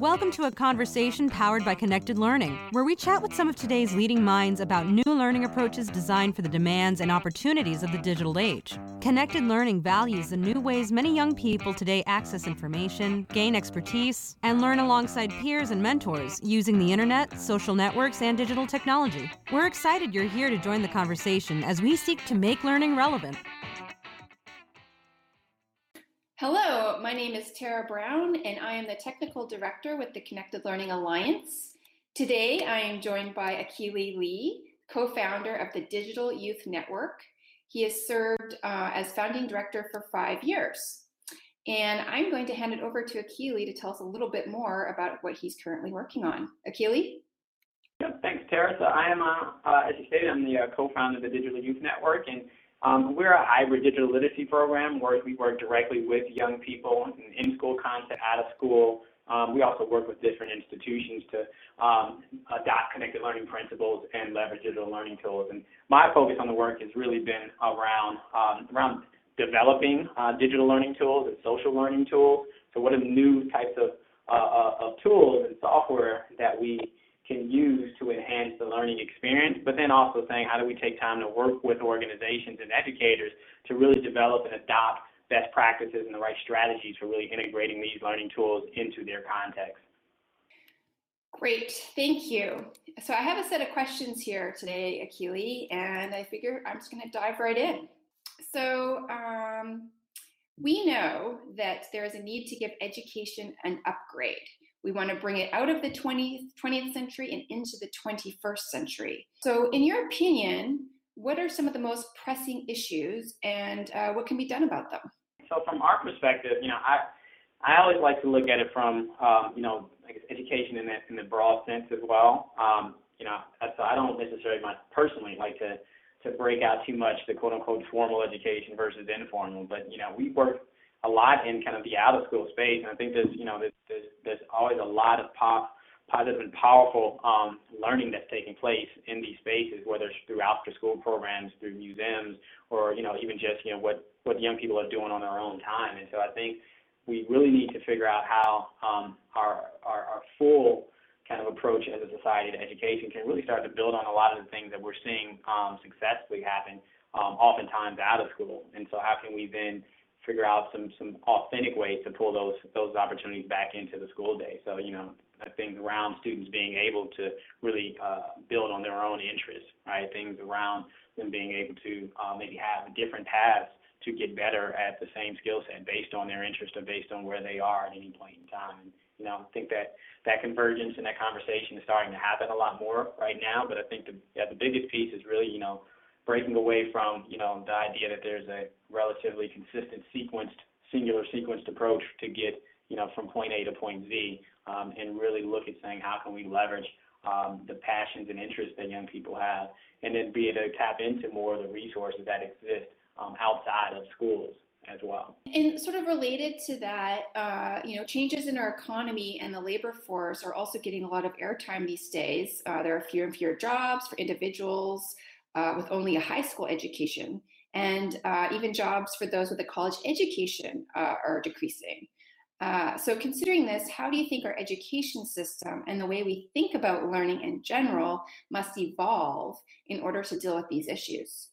Welcome to a conversation powered by Connected Learning, where we chat with some of today's leading minds about new learning approaches designed for the demands and opportunities of the digital age. Connected Learning values the new ways many young people today access information, gain expertise, and learn alongside peers and mentors using the internet, social networks, and digital technology. We're excited you're here to join the conversation as we seek to make learning relevant. Hello, my name is Tara Brown, and I am the Technical Director with the Connected Learning Alliance. Today, I am joined by Akili Lee, co founder of the Digital Youth Network. He has served uh, as founding director for five years. And I'm going to hand it over to Akili to tell us a little bit more about what he's currently working on. Akili? Yep, thanks, Tara. So I am, uh, uh, as you stated, I'm the uh, co-founder of the Digital Youth Network, and um, we're a hybrid digital literacy program where we work directly with young people in in-school content, out of school. Um, we also work with different institutions to um, adopt connected learning principles and leverage digital learning tools. And my focus on the work has really been around um, around developing uh, digital learning tools and social learning tools. So what are the new types of, uh, uh of tools and software that we can use to enhance the learning experience, but then also saying how do we take time to work with organizations and educators to really develop and adopt best practices and the right strategies for really integrating these learning tools into their context. Great, thank you. So I have a set of questions here today, Akili, and I figure I'm just going to dive right in. So um, we know that there is a need to give education an upgrade. We want to bring it out of the 20th, 20th century and into the 21st century. So, in your opinion, what are some of the most pressing issues and uh, what can be done about them? So, from our perspective, you know, I I always like to look at it from um, you know I guess education in the in the broad sense as well. Um, you know, so I don't necessarily my, personally like to to break out too much the quote unquote formal education versus informal, but you know we work a lot in kind of the out of school space. And I think there's, you know, there's, there's, there's always a lot of pop, positive and powerful um, learning that's taking place in these spaces, whether it's through after school programs, through museums, or, you know, even just, you know, what, what young people are doing on their own time. And so I think we really need to figure out how um, our, our, our full kind of approach as a society to education can really start to build on a lot of the things that we're seeing um, successfully happen um, oftentimes out of school. And so how can we then figure out some some authentic ways to pull those those opportunities back into the school day. So you know, things around students being able to really uh, build on their own interests, right? Things around them being able to uh, maybe have different paths to get better at the same skill set based on their interest or based on where they are at any point in time. And, you know, I think that that convergence and that conversation is starting to happen a lot more right now. But I think the yeah, the biggest piece is really, you know, breaking away from you know the idea that there's a relatively consistent sequenced singular sequenced approach to get you know from point A to point Z, um, and really look at saying how can we leverage um, the passions and interests that young people have, and then be able to tap into more of the resources that exist um, outside of schools as well. And sort of related to that, uh, you know, changes in our economy and the labor force are also getting a lot of airtime these days. Uh, there are fewer and fewer jobs for individuals uh, with only a high school education, and uh, even jobs for those with a college education uh, are decreasing. Uh, so, considering this, how do you think our education system and the way we think about learning in general must evolve in order to deal with these issues?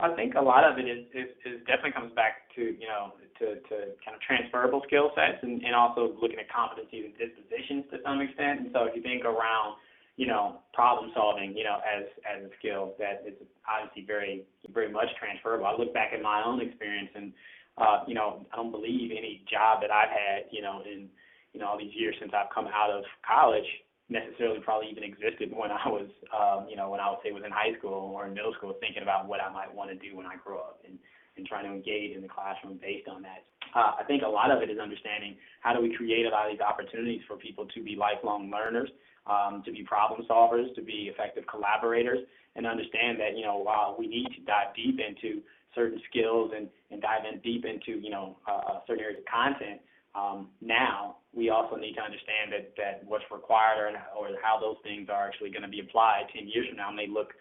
I think a lot of it is, is, is definitely comes back to you know to, to kind of transferable skill sets and, and also looking at competencies and dispositions to some extent. And so if you think around you know, problem solving, you know, as as a skill that is obviously very very much transferable. I look back at my own experience and uh, you know, I don't believe any job that I've had, you know, in you know all these years since I've come out of college necessarily probably even existed when I was um, you know, when I would say was in high school or in middle school thinking about what I might want to do when I grow up and and trying to engage in the classroom based on that. Uh, I think a lot of it is understanding how do we create a lot of these opportunities for people to be lifelong learners um, to be problem solvers, to be effective collaborators, and understand that you know while we need to dive deep into certain skills and, and dive in deep into you know uh, certain areas of content. Um, now we also need to understand that that what's required or, or how those things are actually going to be applied 10 years from now may look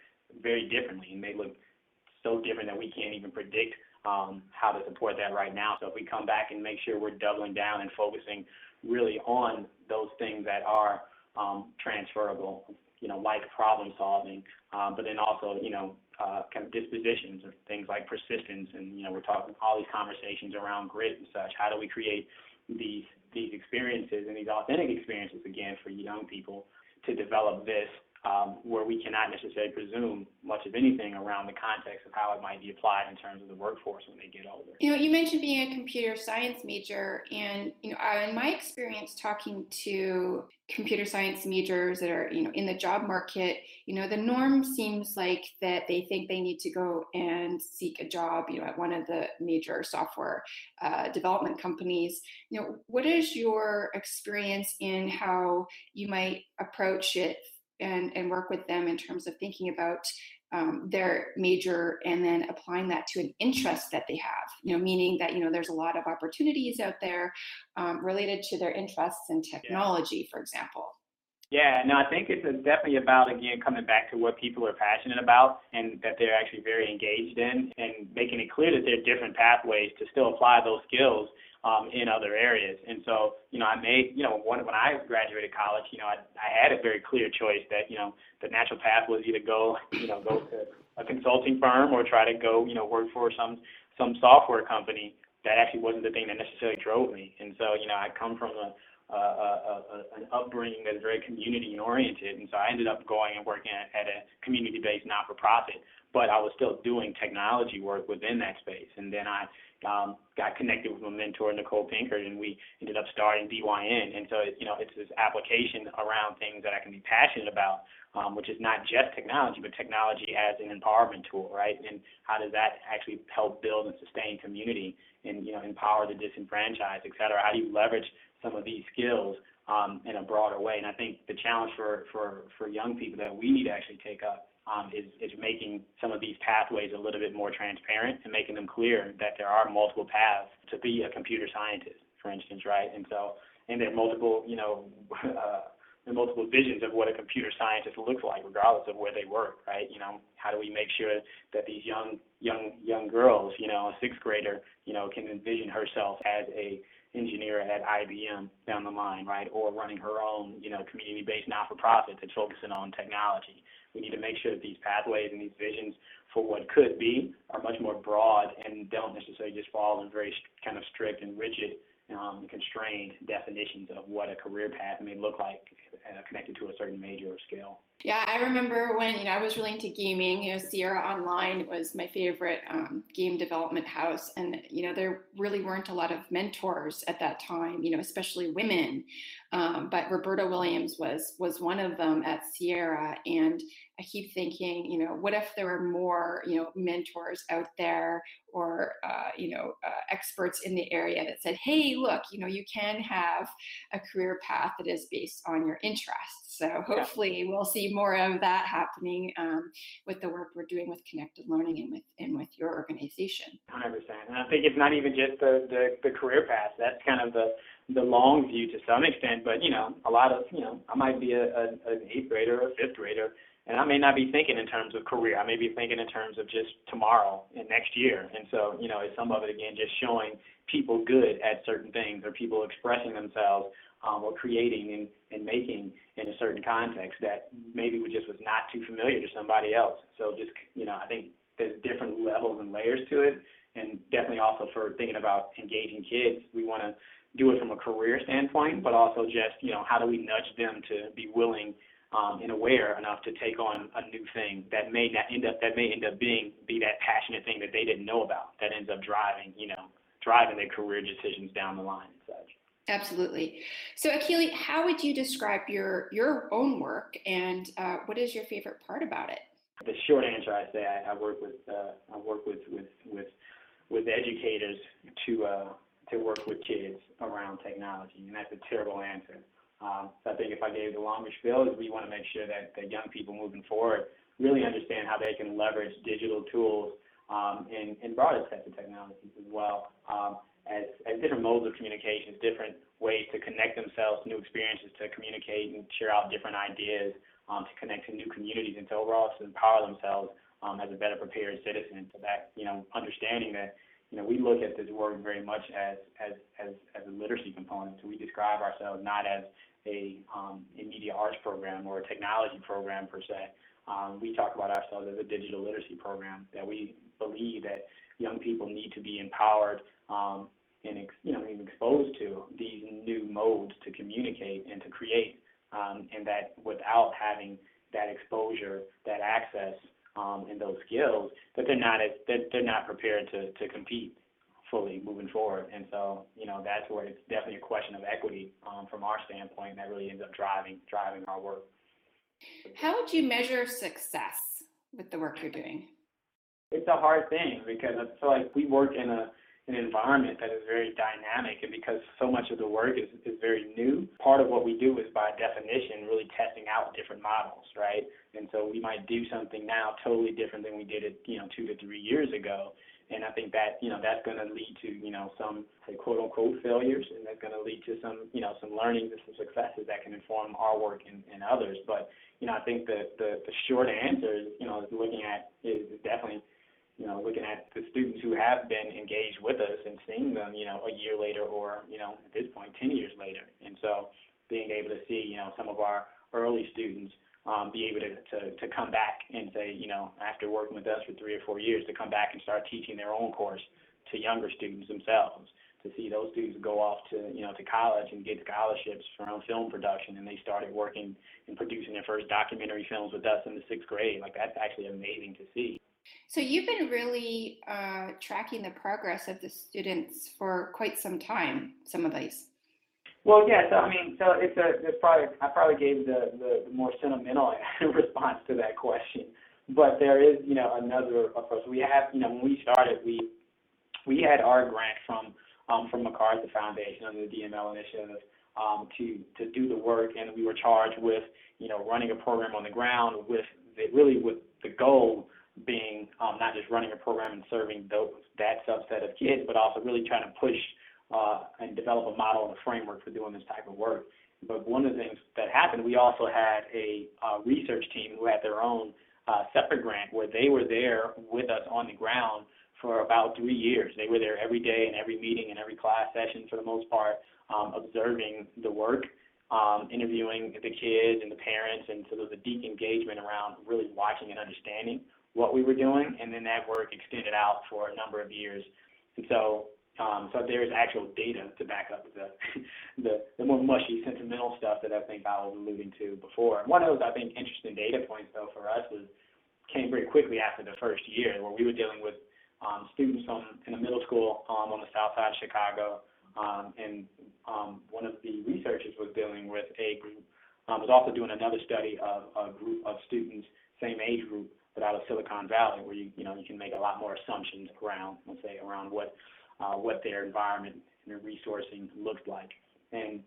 very differently and may look so different that we can't even predict um, how to support that right now. So if we come back and make sure we're doubling down and focusing really on those things that are um, transferable, you know, like problem solving, um, but then also, you know, uh, kind of dispositions of things like persistence, and you know, we're talking all these conversations around grit and such. How do we create these these experiences and these authentic experiences again for young people to develop this um, where we cannot necessarily presume much of anything around the context of how it might be applied in terms of the workforce when they get older. You know, you mentioned being a computer science major, and you know, in my experience talking to computer science majors that are you know in the job market, you know, the norm seems like that they think they need to go and seek a job, you know, at one of the major software uh, development companies. You know, what is your experience in how you might approach it and, and work with them in terms of thinking about um, their major and then applying that to an interest that they have you know meaning that you know there's a lot of opportunities out there um, related to their interests in technology yeah. for example yeah, no, I think it's definitely about again coming back to what people are passionate about and that they're actually very engaged in, and making it clear that there are different pathways to still apply those skills um, in other areas. And so, you know, I made, you know, when, when I graduated college, you know, I, I had a very clear choice that, you know, the natural path was either go, you know, go to a consulting firm or try to go, you know, work for some some software company. That actually wasn't the thing that necessarily drove me. And so, you know, I come from a uh, a, a, an upbringing that's very community oriented, and so I ended up going and working at, at a community based not for profit. But I was still doing technology work within that space, and then I um, got connected with my mentor Nichole Pinkard, and we ended up starting DYN. And so, you know, it's this application around things that I can be passionate about, um, which is not just technology, but technology as an empowerment tool, right? And how does that actually help build and sustain community and you know empower the disenfranchised, et cetera? How do you leverage some of these skills um, in a broader way? And I think the challenge for for for young people that we need to actually take up um, is, is making some of these pathways a little bit more transparent and making them clear that there are multiple paths to be a computer scientist, for instance, right? And so, and there are multiple, you know, uh, are multiple visions of what a computer scientist looks like, regardless of where they work, right? You know, how do we make sure that these young, young, young girls, you know, a sixth grader, you know, can envision herself as a engineer at IBM down the line, right? Or running her own, you know, community-based not-for-profit that's focusing on technology. We need to make sure that these pathways and these visions for what could be are much more broad and don't necessarily just fall in very kind of strict and rigid um, constrained definitions of what a career path may look like uh, connected to a certain major or skill. Yeah, I remember when you know I was really into gaming. You know, Sierra Online was my favorite um, game development house, and you know there really weren't a lot of mentors at that time. You know, especially women. Um, but Roberta Williams was was one of them at Sierra, and I keep thinking, you know, what if there were more, you know, mentors out there or uh, you know uh, experts in the area that said, hey, look, you know, you can have a career path that is based on your interests. So hopefully, we'll see more of that happening um, with the work we're doing with connected learning and with and with your organization. Hundred percent, and I think it's not even just the, the the career path. That's kind of the the long view to some extent, but you know, a lot of you know, I might be a, a an eighth grader or a fifth grader, and I may not be thinking in terms of career. I may be thinking in terms of just tomorrow and next year. And so, you know, it's some of it again just showing people good at certain things or people expressing themselves um, or creating and, and making in a certain context that maybe just was not too familiar to somebody else. So just you know, I think there's different levels and layers to it, and definitely also for thinking about engaging kids, we want to do it from a career standpoint, but also just, you know, how do we nudge them to be willing um, and aware enough to take on a new thing that may not end up that may end up being be that passionate thing that they didn't know about that ends up driving, you know, driving their career decisions down the line and such. Absolutely. So, Akili, how would you describe your your own work, and uh, what is your favorite part about it? The short answer, I say, I, I work with uh, I work with with with with educators to uh, to work with kids around technology, and that's a terrible answer. Um, so I think if I gave the longer spiel, is we want to make sure that the young people moving forward really understand how they can leverage digital tools um, in, in broader sets of technologies as well um, as, as different modes of communications, different ways to connect themselves new experiences, to communicate and share out different ideas, um, to connect to new communities, and to overall to empower themselves um, as a better prepared citizen. So that you know, understanding that you know, we look at this work very much as, as, as, as a literacy component. So we describe ourselves not as, a, um, a media arts program or a technology program per se. Um, we talk about ourselves as a digital literacy program that we believe that young people need to be empowered um, and ex, you know exposed to these new modes to communicate and to create, um, and that without having that exposure, that access, um, and those skills, that they're not as that they're not prepared to to compete fully moving forward. And so, you know, that's where it's definitely a question of equity um, from our standpoint that really ends up driving driving our work. How would you measure success with the work you're doing? It's a hard thing because I feel like we work in a an environment that is very dynamic and because so much of the work is, is very new, part of what we do is by definition really testing out different models, right? And so we might do something now totally different than we did it, you know, two to three years ago. And I think that, you know, that's going to lead to, you know, some say quote unquote failures and that's going to lead to some, you know, some learnings and some successes that can inform our work and, and others. But, you know, I think the, the, the short answer is, you know, is looking at is definitely you know, looking at the students who have been engaged with us and seeing them, you know, a year later or, you know, at this point, 10 years later. And so being able to see, you know, some of our early students um, be able to, to, to come back and say, you know, after working with us for three or four years, to come back and start teaching their own course to younger students themselves, to see those students go off to, you know, to college and get scholarships for own film production, and they started working and producing their first documentary films with us in the sixth grade. Like that's actually amazing to see. So you've been really uh, tracking the progress of the students for quite some time. Some of these. Well, yeah. So I mean, so it's a it's probably I probably gave the, the, the more sentimental response to that question, but there is you know another approach. We have you know when we started we we had our grant from um, from MacArthur Foundation under the DML initiative um, to to do the work, and we were charged with you know running a program on the ground with the, really with the goal being um, not just running a program and serving those, that subset of kids, but also really trying to push uh, and develop a model and a framework for doing this type of work. But one of the things that happened, we also had a uh, research team who had their own uh, separate grant where they were there with us on the ground for about three years. They were there every day in every meeting and every class session for the most part, um, observing the work, um, interviewing the kids and the parents, and so there was a deep engagement around really watching and understanding what we were doing, and then that work extended out for a number of years. And so, um, so there's actual data to back up the, the the more mushy, sentimental stuff that I think I was alluding to before. And one of those I think interesting data points though for us was came very quickly after the first year, where we were dealing with um, students on, in a middle school um, on the south side of Chicago, um, and um, one of the researchers was dealing with a group, um, was also doing another study of a group of students, same age group, but out of Silicon Valley, where you you know you can make a lot more assumptions around, let's say, around what uh, what their environment and their resourcing looks like. And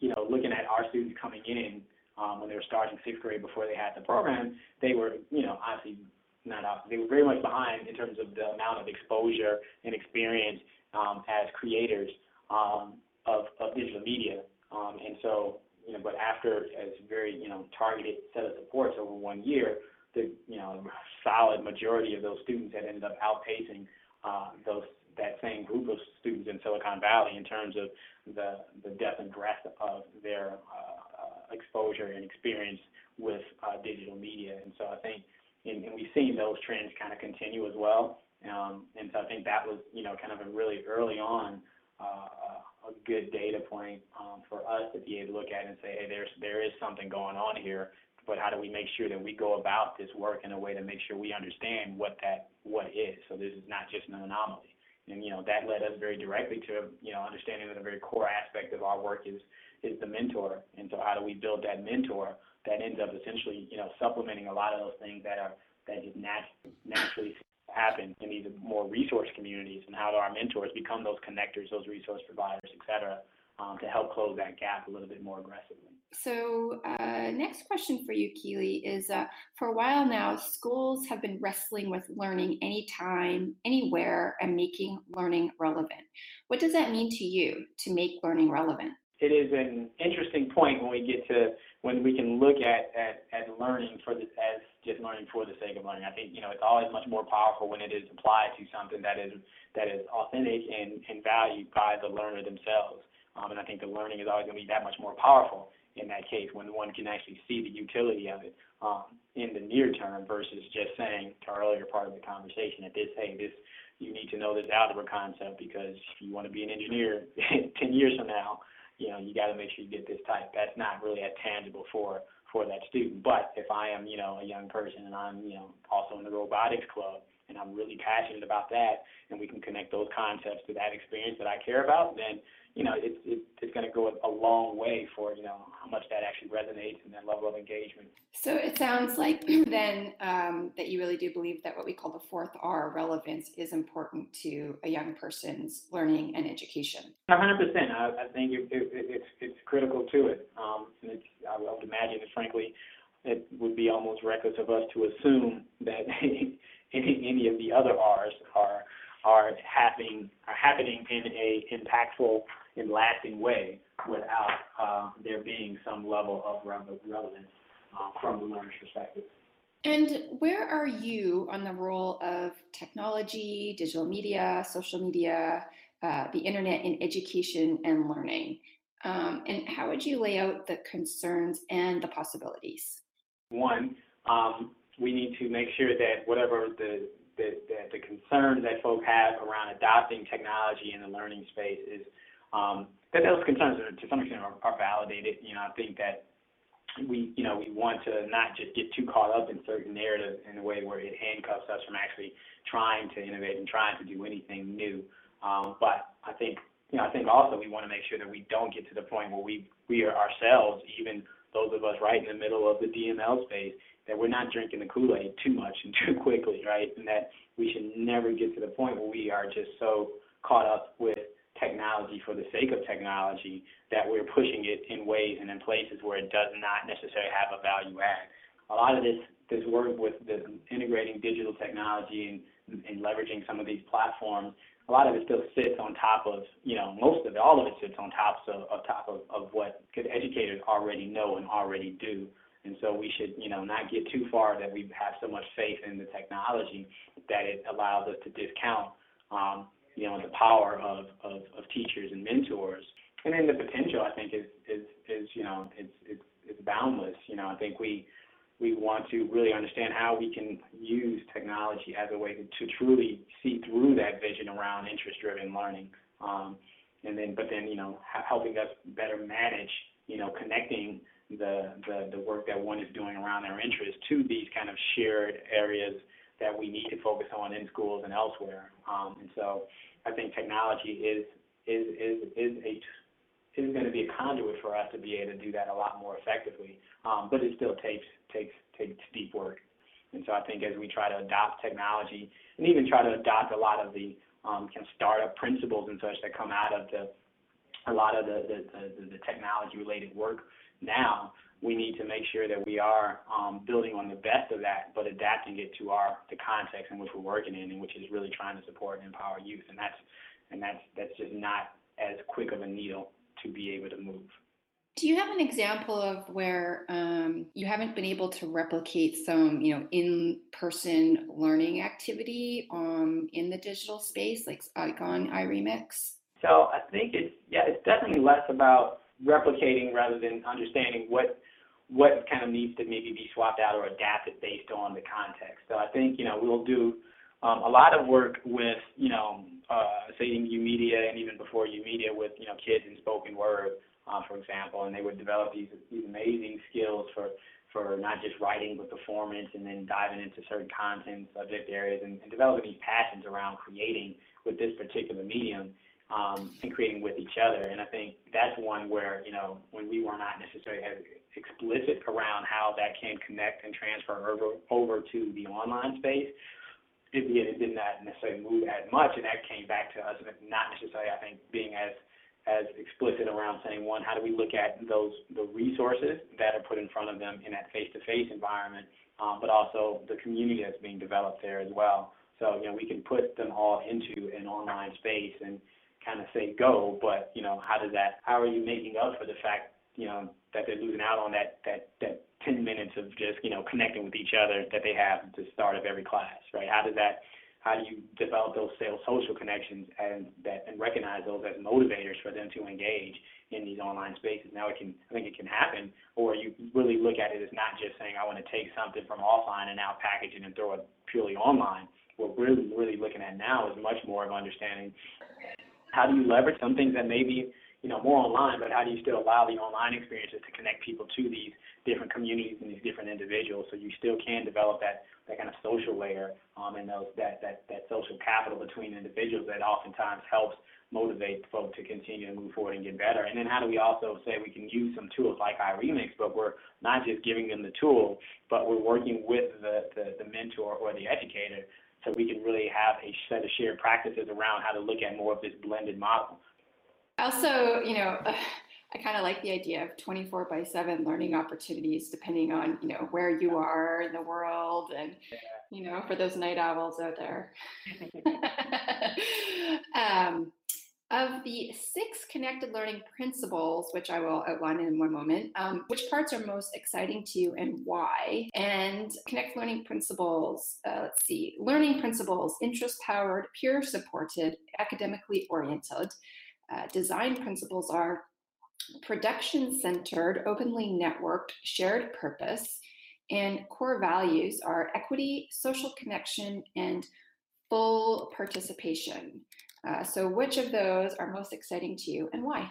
you know, looking at our students coming in um, when they were starting sixth grade before they had the program, they were you know obviously not they were very much behind in terms of the amount of exposure and experience um, as creators um, of, of digital media. Um, and so, you know, but after a very, you know, targeted set of supports over one year, the you know solid majority of those students had ended up outpacing uh, those that same group of students in Silicon Valley in terms of the the depth and breadth of their uh, uh, exposure and experience with uh, digital media. And so I think, and, and we've seen those trends kind of continue as well. Um, and so I think that was you know kind of a really early on. Uh, a good data point um, for us to be able to look at and say, hey, there's there is something going on here but how do we make sure that we go about this work in a way to make sure we understand what that what is? So this is not just an anomaly. And you know that led us very directly to you know understanding that a very core aspect of our work is is the mentor. And so how do we build that mentor that ends up essentially you know supplementing a lot of those things that are that just nat- naturally happen in these more resource communities, and how do our mentors become those connectors, those resource providers, et cetera, um, to help close that gap a little bit more aggressively. So, uh, next question for you, Akili, is uh, for a while now, schools have been wrestling with learning anytime, anywhere, and making learning relevant. What does that mean to you to make learning relevant? It is an interesting point when we get to when we can look at at, at learning for the, as just learning for the sake of learning. I think you know it's always much more powerful when it is applied to something that is that is authentic and, and valued by the learner themselves. Um, and I think the learning is always going to be that much more powerful in that case when one can actually see the utility of it um, in the near term versus just saying to earlier part of the conversation that this, hey, this you need to know this algebra concept because if you want to be an engineer 10 years from now, you know, you got to make sure you get this type. That's not really as tangible for for that student. But if I am, you know, a young person and I'm, you know, also in the robotics club and I'm really passionate about that, and we can connect those concepts to that experience that I care about, then you know, it's it, it's going to go a long way for you know how much that actually resonates and that level of engagement. So it sounds like then um, that you really do believe that what we call the fourth R, relevance, is important to a young person's learning and education. 100 percent. I, I think it, it, it's it's critical to it. Um, and it's, I would imagine that frankly, it would be almost reckless of us to assume that any any of the other R's are are happening are happening in a impactful and lasting way without uh, there being some level of relevance uh, from the learner's perspective. And where are you on the role of technology, digital media, social media, uh, the internet in education and learning? Um, and how would you lay out the concerns and the possibilities? One, um, we need to make sure that whatever the the, the, concerns that folks have around adopting technology in the learning space is um, that those concerns are, to some extent are, are validated. You know, I think that we, you know, we want to not just get too caught up in certain narratives in a way where it handcuffs us from actually trying to innovate and trying to do anything new. Um, but I think, you know, I think also we want to make sure that we don't get to the point where we we are ourselves, even those of us right in the middle of the DML space, that we're not drinking the Kool-Aid too much and too quickly, right? And that we should never get to the point where we are just so caught up with technology for the sake of technology that we're pushing it in ways and in places where it does not necessarily have a value add. A lot of this this work with the integrating digital technology and, and leveraging some of these platforms, a lot of it still sits on top of, you know, most of it, all of it sits on top of, of top of, of what good educators already know and already do. And so we should, you know, not get too far that we have so much faith in the technology that it allows us to discount, um, you know, the power of, of, of teachers and mentors. And then the potential, I think, is is is you know, it's it's it's boundless. You know, I think we we want to really understand how we can use technology as a way to, to truly see through that vision around interest-driven learning. Um, and then, but then, you know, helping us better manage, you know, connecting the, the, the work that one is doing around their interests to these kind of shared areas that we need to focus on in schools and elsewhere. Um, and so I think technology is is is is a is going to be a conduit for us to be able to do that a lot more effectively. Um, but it still takes takes takes deep work. And so I think as we try to adopt technology and even try to adopt a lot of the um, kind of startup principles and such that come out of the a lot of the the, the, the technology related work now, we need to make sure that we are um, building on the best of that, but adapting it to our the context in which we're working in, and which is really trying to support and empower youth. And that's and that's that's just not as quick of a needle to be able to move. Do you have an example of where um, you haven't been able to replicate some, you know, in-person learning activity um, in the digital space, like, like on iRemix? So I think it's yeah, it's definitely less about replicating rather than understanding what what kind of needs to maybe be swapped out or adapted based on the context. So I think you know we'll do um, a lot of work with you know uh, say in YOUmedia and even before YOUmedia with you know kids in spoken word, uh, for example, and they would develop these these amazing skills for for not just writing but performance and then diving into certain content subject areas and, and developing these passions around creating with this particular medium um, and creating with each other. And I think that's one where, you know, when we were not necessarily as explicit around how that can connect and transfer over, over to the online space, it, did not necessarily move as much. And that came back to us not necessarily, I think, being as as explicit around saying one, how do we look at those the resources that are put in front of them in that face-to-face environment, um, but also the community that's being developed there as well. So you know we can put them all into an online space and kind of say go, but you know, how does that? How are you making up for the fact you know that they're losing out on that that that 10 minutes of just you know connecting with each other that they have at the start of every class, right? How does that how do you develop those sales social connections and that and recognize those as motivators for them to engage in these online spaces. Now it can I think it can happen, or you really look at it as not just saying I want to take something from offline and now package it and throw it purely online. What we're really looking at now is much more of understanding how do you leverage some things that maybe you know more online, but how do you still allow the online experiences to connect people to these different communities and these different individuals, so you still can develop that that kind of social layer um, and those that that that social capital between individuals that oftentimes helps motivate folks to continue to move forward and get better. And then how do we also say we can use some tools like iRemix, but we're not just giving them the tool, but we're working with the, the, the mentor or the educator so we can really have a set of shared practices around how to look at more of this blended model. Also, you know, I kind of like the idea of 24 by 7 learning opportunities depending on, you know, where you are in the world and, you know, for those night owls out there. um, of the six connected learning principles, which I will outline in one moment, um, which parts are most exciting to you and why? And connect learning principles, uh, let's see, learning principles, interest powered, peer supported, academically oriented. Uh, design principles are production centered, openly networked, shared purpose. And core values are equity, social connection, and full participation. Uh, so, which of those are most exciting to you and why?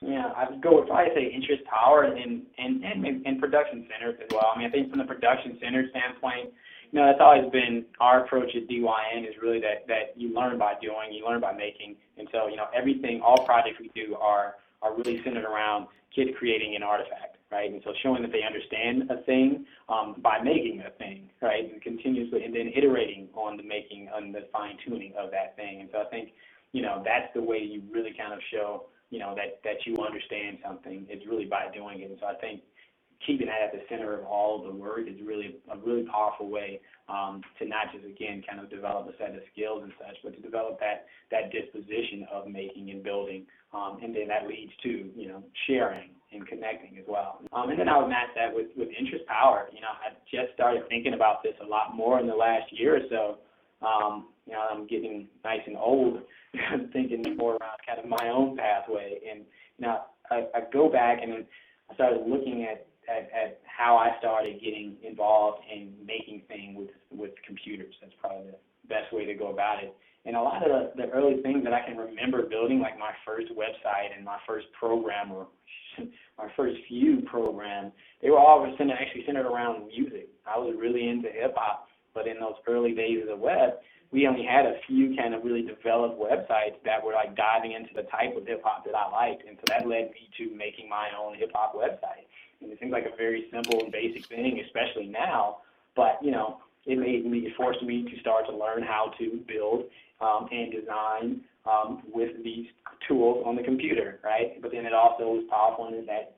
Yeah, I would go with probably say interest power and and and, production centers as well. I mean, I think from the production centered standpoint, you know, that's always been our approach at DYN is really that that you learn by doing, you learn by making, and so you know everything, all projects we do are are really centered around kids creating an artifact right? And so showing that they understand a thing um, by making a thing, right? And continuously, and then iterating on the making, on the fine tuning of that thing. And so I think, you know, that's the way you really kind of show, you know, that that you understand something. It's really by doing it. And so I think keeping that at the center of all of the work is really a really powerful way um, to not just again kind of develop a set of skills and such, but to develop that that disposition of making and building, um, and then that leads to you know sharing and connecting as well. Um, and then I would match that with, with interest power. You know, I just started thinking about this a lot more in the last year or so. Um, you know, I'm getting nice and old, thinking more around kind of my own pathway. And you know, I, I go back and I started looking at, at, at how I started getting involved in making things with with computers. That's probably the best way to go about it. And a lot of the, the early things that I can remember building, like my first website and my first program or my first few programs, they were all centered, actually centered around music. I was really into hip hop, but in those early days of the web, we only had a few kind of really developed websites that were like diving into the type of hip hop that I liked, and so that led me to making my own hip hop website. It seems like a very simple and basic thing, especially now, but you know, it made me, it forced me to start to learn how to build um, and design um, with these tools on the computer, right? But then it also was powerful in that,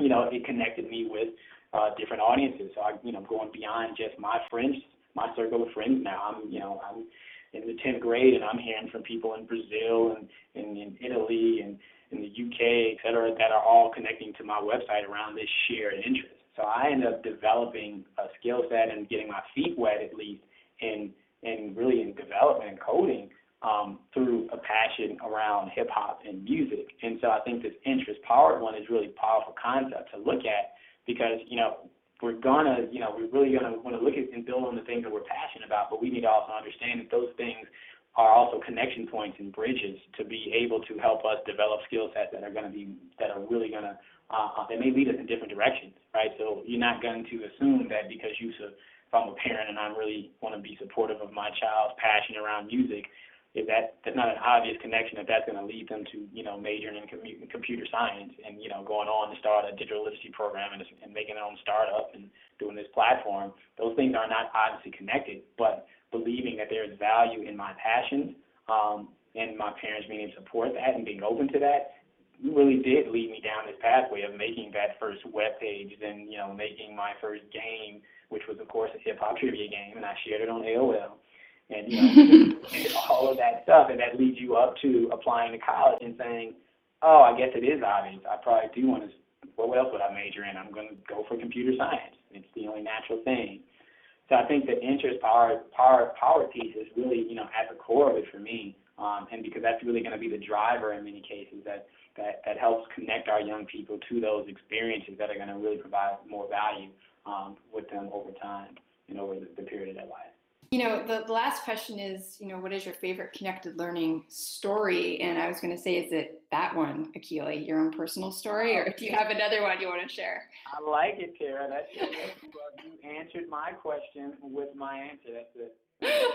you know, it connected me with uh, different audiences. So I, you know, going beyond just my friends, my circle of friends now. I'm, you know, I'm in the 10th grade and I'm hearing from people in Brazil and, and in Italy and in the UK, et cetera, that are all connecting to my website around this shared interest. So I ended up developing a skill set and getting my feet wet at least in, in really in development and coding um, through a passion around hip hop and music. And so I think this interest powered one is really powerful concept to look at because, you know, we're gonna, you know, we're really gonna want to look at and build on the things that we're passionate about, but we need to also understand that those things are also connection points and bridges to be able to help us develop skill sets that are going to be that are really going to uh, that may lead us in different directions, right? So you're not going to assume that because you, if I'm a parent and I really want to be supportive of my child's passion around music, is that that's not an obvious connection that that's going to lead them to you know majoring in com- computer science and you know going on to start a digital literacy program and, and making their own startup and doing this platform. Those things are not obviously connected, but believing that there is value in my passions um, and my parents being able to support that and being open to that really did lead me down this pathway of making that first web page, then you know making my first game, which was of course a hip hop trivia game, and I shared it on AOL and you know all of that stuff, and that leads you up to applying to college and saying, oh, I guess it is obvious. I probably do want to. Well, what else would I major in? I'm going to go for computer science. It's the only natural thing. So I think the interest power power power piece is really you know at the core of it for me, um, and because that's really going to be the driver in many cases that that that helps connect our young people to those experiences that are going to really provide more value um, with them over time and over the, the period of their life. You know, the, the last question is, you know, what is your favorite connected learning story? And I was going to say, is it that one, Akili, your own personal story, or do you have another one you want to share? I like it, Tara. That's, you answered my question with my answer. That's it. that,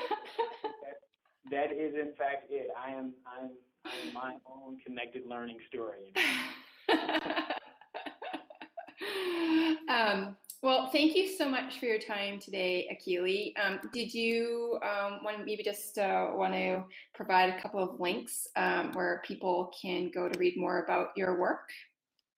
that is, in fact, it. I am, I am, I am my own connected learning story. um, well, thank you so much for your time today, Akili. Um, did you um, want maybe just uh, want to provide a couple of links um, where people can go to read more about your work?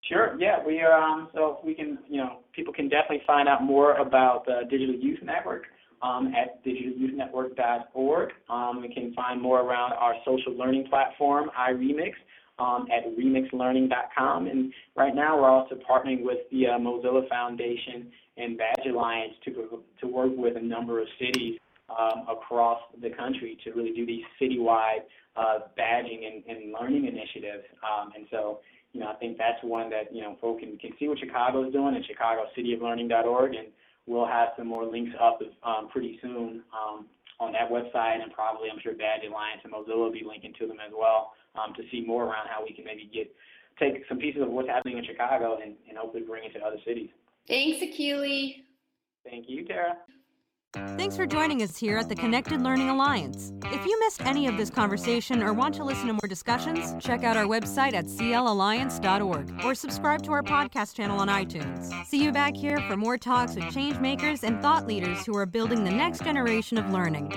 Sure. Yeah, we are. Um, so we can, you know, people can definitely find out more about the Digital Youth Network um, at digitalyouthnetwork.org. Um, we can find more around our social learning platform, iRemix um, at remixlearning.com. And right now, we're also partnering with the uh, Mozilla Foundation and Badge Alliance to, to work with a number of cities um, across the country to really do these citywide uh, badging and, and, learning initiatives. Um, and so, you know, I think that's one that, you know, folks can, can see what Chicago is doing at chicagocityoflearning.org. And we'll have some more links up um, pretty soon um, on that website, and probably I'm sure Badge Alliance and Mozilla will be linking to them as well um, to see more around how we can maybe get take some pieces of what's happening in Chicago and, and hopefully bring it to other cities. Thanks, Akili. Thank you, Tara. Thanks for joining us here at the Connected Learning Alliance. If you missed any of this conversation or want to listen to more discussions, check out our website at clalliance.org or subscribe to our podcast channel on iTunes. See you back here for more talks with change makers and thought leaders who are building the next generation of learning.